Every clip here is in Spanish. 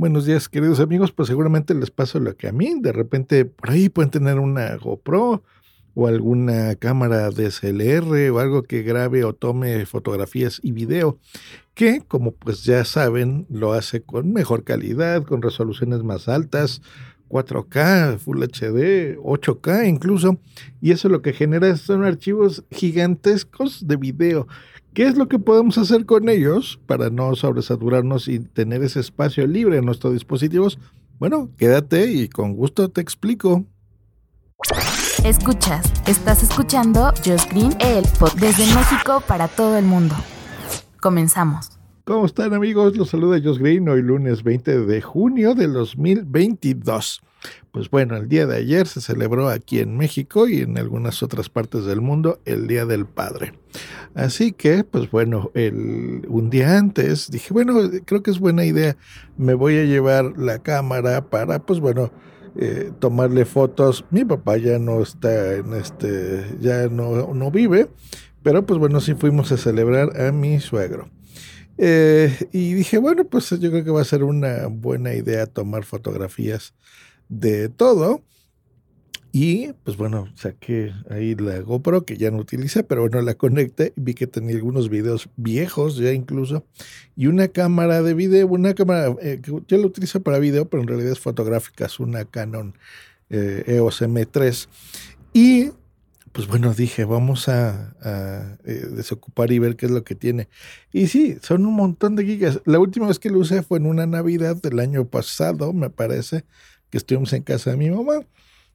Buenos días, queridos amigos. Pues seguramente les pasa lo que a mí. De repente por ahí pueden tener una GoPro o alguna cámara DSLR o algo que grabe o tome fotografías y video, que como pues ya saben lo hace con mejor calidad, con resoluciones más altas, 4K, Full HD, 8K incluso, y eso lo que genera son archivos gigantescos de video. ¿Qué es lo que podemos hacer con ellos para no sobresaturarnos y tener ese espacio libre en nuestros dispositivos? Bueno, quédate y con gusto te explico. Escuchas, estás escuchando Just Green, el podcast desde México para todo el mundo. Comenzamos. ¿Cómo están amigos? Los saluda Josh Green hoy lunes 20 de junio del 2022. Pues bueno, el día de ayer se celebró aquí en México y en algunas otras partes del mundo el Día del Padre. Así que, pues bueno, el, un día antes dije, bueno, creo que es buena idea, me voy a llevar la cámara para, pues bueno, eh, tomarle fotos. Mi papá ya no está en este, ya no, no vive, pero pues bueno, sí fuimos a celebrar a mi suegro. Eh, y dije, bueno, pues yo creo que va a ser una buena idea tomar fotografías de todo. Y pues bueno, saqué ahí la GoPro que ya no utilicé, pero bueno, la conecté y vi que tenía algunos videos viejos ya incluso. Y una cámara de video, una cámara eh, que yo la utilizo para video, pero en realidad es fotográfica, es una Canon eh, EOS M3. Y pues bueno, dije, vamos a, eh, desocupar y ver qué es lo que tiene. Y sí, son un montón de gigas. La última vez que lo usé fue en una Navidad del año pasado, me parece, que estuvimos en casa de mi mamá.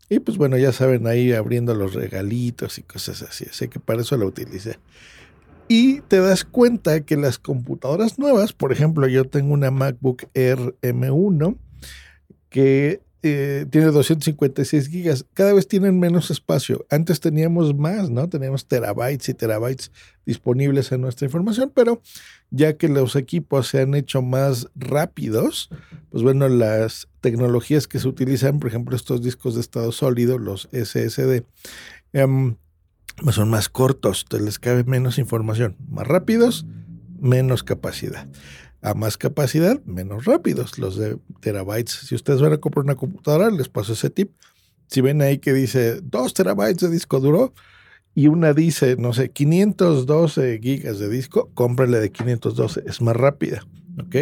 Y pues bueno, ya saben, ahí abriendo los regalitos y cosas así. Así que para eso la utilicé. Y te das cuenta que las computadoras nuevas, por ejemplo, yo tengo una MacBook Air M1 que eh, tiene 256 gigas. Cada vez tienen menos espacio. Antes teníamos más, ¿no? Teníamos terabytes y terabytes disponibles en nuestra información, pero ya que los equipos se han hecho más rápidos, pues bueno, las tecnologías que se utilizan, por ejemplo, estos discos de estado sólido, los SSD, em, pues son más cortos, te les cabe menos información, más rápidos, menos capacidad a más capacidad, menos rápidos los de terabytes. Si ustedes van a comprar una computadora, les paso ese tip. Si ven ahí que dice 2 terabytes de disco duro y una dice, no sé, 512 gigas de disco, cómprenle de 512, es más rápida, ¿ok?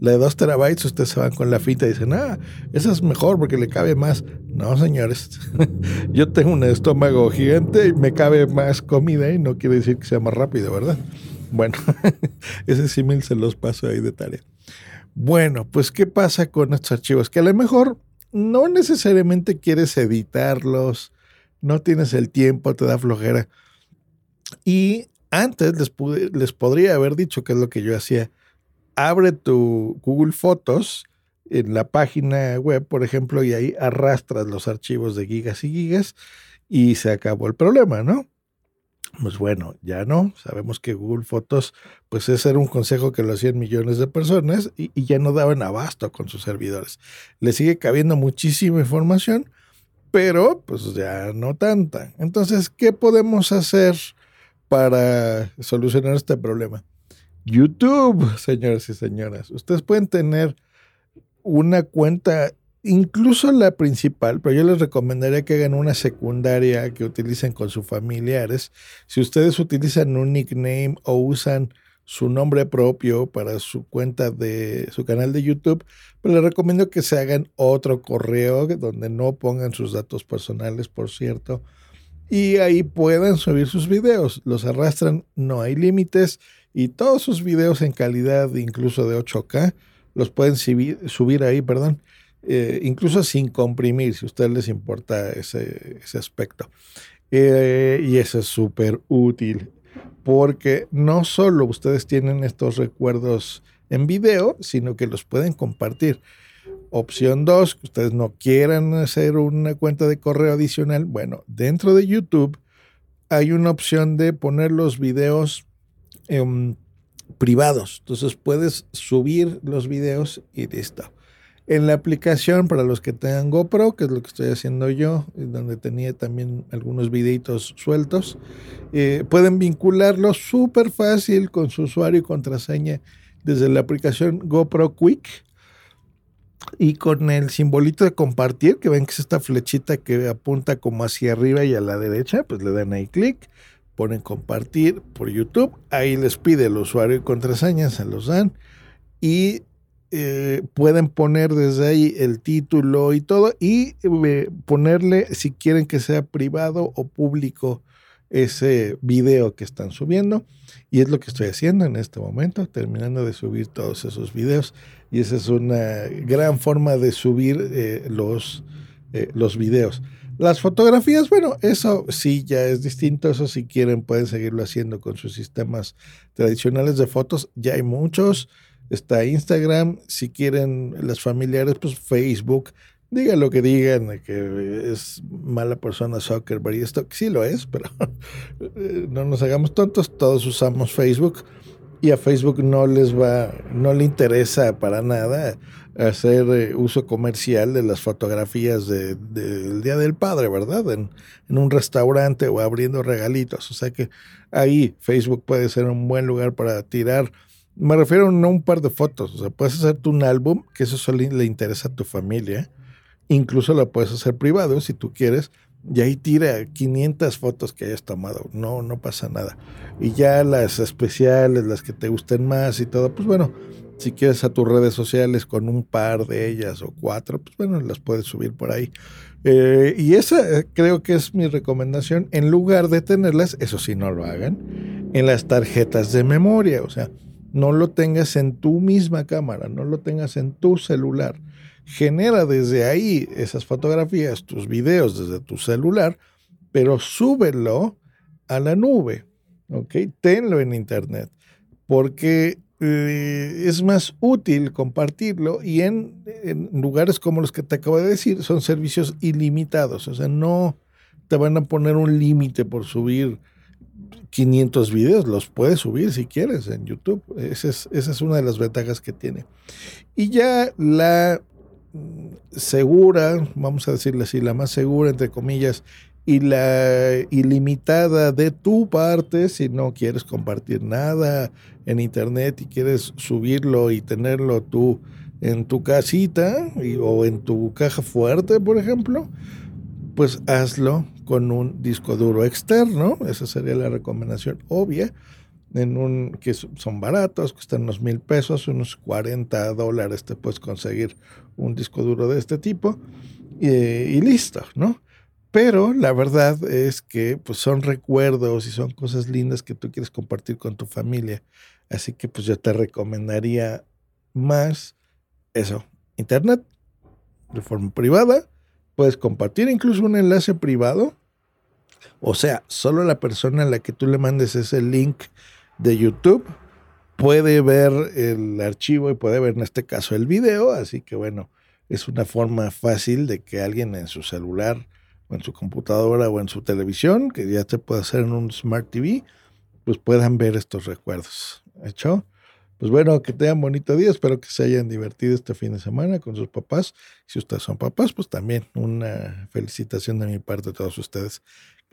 La de 2 terabytes, ustedes se van con la finta y dicen, ah, esa es mejor porque le cabe más. No, señores, yo tengo un estómago gigante y me cabe más comida y no quiere decir que sea más rápido, ¿verdad? Bueno, ese símil se los paso ahí de tarea. Bueno, pues ¿qué pasa con estos archivos? Que a lo mejor no necesariamente quieres editarlos, no tienes el tiempo, te da flojera. Y antes les, les podría haber dicho que es lo que yo hacía. Abre tu Google Fotos en la página web, por ejemplo, y ahí arrastras los archivos de gigas y gigas y se acabó el problema, ¿no? Pues bueno, ya no. Sabemos que Google Fotos, pues ese era un consejo que lo hacían millones de personas y, ya no daban abasto con sus servidores. Le sigue cabiendo muchísima información, pero pues ya no tanta. Entonces, ¿qué podemos hacer para solucionar este problema? YouTube, señores y señoras. Ustedes pueden tener una cuenta incluso la principal, pero yo les recomendaría que hagan una secundaria que utilicen con sus familiares. Si ustedes utilizan un nickname o usan su nombre propio para su cuenta de su canal de YouTube, pues les recomiendo que se hagan otro correo donde no pongan sus datos personales, por cierto, y ahí puedan subir sus videos. Los arrastran, no hay límites y todos sus videos en calidad incluso de 8K los pueden subir, subir ahí, perdón eh, incluso sin comprimir, si a ustedes les importa ese, aspecto. Eh, y eso es súper útil, porque no solo ustedes tienen estos recuerdos en video, sino que los pueden compartir. Opción 2, que ustedes no quieran hacer una cuenta de correo adicional. Bueno, dentro de YouTube hay una opción de poner los videos em, privados. Entonces puedes subir los videos y listo. En la aplicación, para los que tengan GoPro, que es lo que estoy haciendo yo, donde tenía también algunos videitos sueltos, eh, pueden vincularlo súper fácil con su usuario y contraseña desde la aplicación GoPro Quick y con el simbolito de compartir, que ven que es esta flechita que apunta como hacia arriba y a la derecha, pues le dan ahí clic, ponen compartir por YouTube, ahí les pide el usuario y contraseña, se los dan y eh, pueden poner desde ahí el título y todo y eh, ponerle si quieren que sea privado o público ese video que están subiendo. Y es lo que estoy haciendo en este momento, terminando de subir todos esos videos. Y esa es una gran forma de subir eh, los, los videos. Las fotografías, bueno, eso sí ya es distinto. Eso si quieren pueden seguirlo haciendo con sus sistemas tradicionales de fotos. Ya hay muchos. Está Instagram. Si quieren las familiares, pues Facebook digan lo que digan, que es mala persona Zuckerberg y esto, sí lo es, pero no nos hagamos tontos, todos usamos Facebook y a Facebook no les va, no le interesa para nada hacer eh, uso comercial de las fotografías del Día del Padre, ¿verdad? En, en, un restaurante o abriendo regalitos. O sea que ahí Facebook puede ser un buen lugar para tirar. Me refiero no a un par de fotos, o sea, puedes hacerte un álbum, que eso solo le interesa a tu familia Incluso la puedes hacer privado si tú quieres. Y ahí tira 500 fotos que hayas tomado. No, no pasa nada. Y ya las especiales, las que te gusten más y todo, pues bueno, si quieres a tus redes sociales con un par de ellas o cuatro, pues bueno, las puedes subir por ahí. Eh, y esa eh, creo que es mi recomendación. En lugar de tenerlas, eso sí, no lo hagan, en las tarjetas de memoria. O sea, no lo tengas en tu misma cámara, no lo tengas en tu celular genera desde ahí esas fotografías, tus videos desde tu celular, pero súbelo a la nube, ¿ok? Tenlo en internet, porque eh, es más útil compartirlo y en, en, lugares como los que te acabo de decir son servicios ilimitados, o sea, no te van a poner un límite por subir 500 videos, los puedes subir si quieres en YouTube. Esa es, esa es una de las ventajas que tiene. Y ya la segura, vamos a decirle así, la más segura, entre comillas, y la ilimitada de tu parte, si no quieres compartir nada en internet y quieres subirlo y tenerlo tú en tu casita o en tu caja fuerte, por ejemplo, pues hazlo con un disco duro externo, esa sería la recomendación obvia en un que son baratos, cuestan unos mil pesos, unos 40 dólares te puedes conseguir un disco duro de este tipo y, listo, ¿no? Pero la verdad es que pues son recuerdos y son cosas lindas que tú quieres compartir con tu familia. Así que pues yo te recomendaría más eso, internet de forma privada. Puedes compartir incluso un enlace privado. O sea, solo la persona a la que tú le mandes ese link de YouTube puede ver el archivo y puede ver en este caso el video, así que bueno, es una forma fácil de que alguien en su celular o en su computadora o en su televisión, que ya te puede hacer en un Smart TV, pues puedan ver estos recuerdos. ¿Hecho? Pues bueno, que tengan bonito día, espero que se hayan divertido este fin de semana con sus papás. Si ustedes son papás, pues también una felicitación de mi parte a todos ustedes.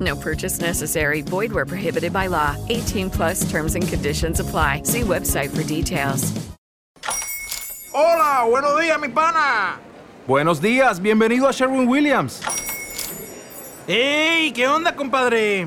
No purchase necessary. Void where prohibited by law. 18 plus terms and conditions apply. See website for details. Hola, buenos días, mi pana. Buenos días, bienvenido a Sherwin Williams. ¡Ey! ¿Qué onda, compadre?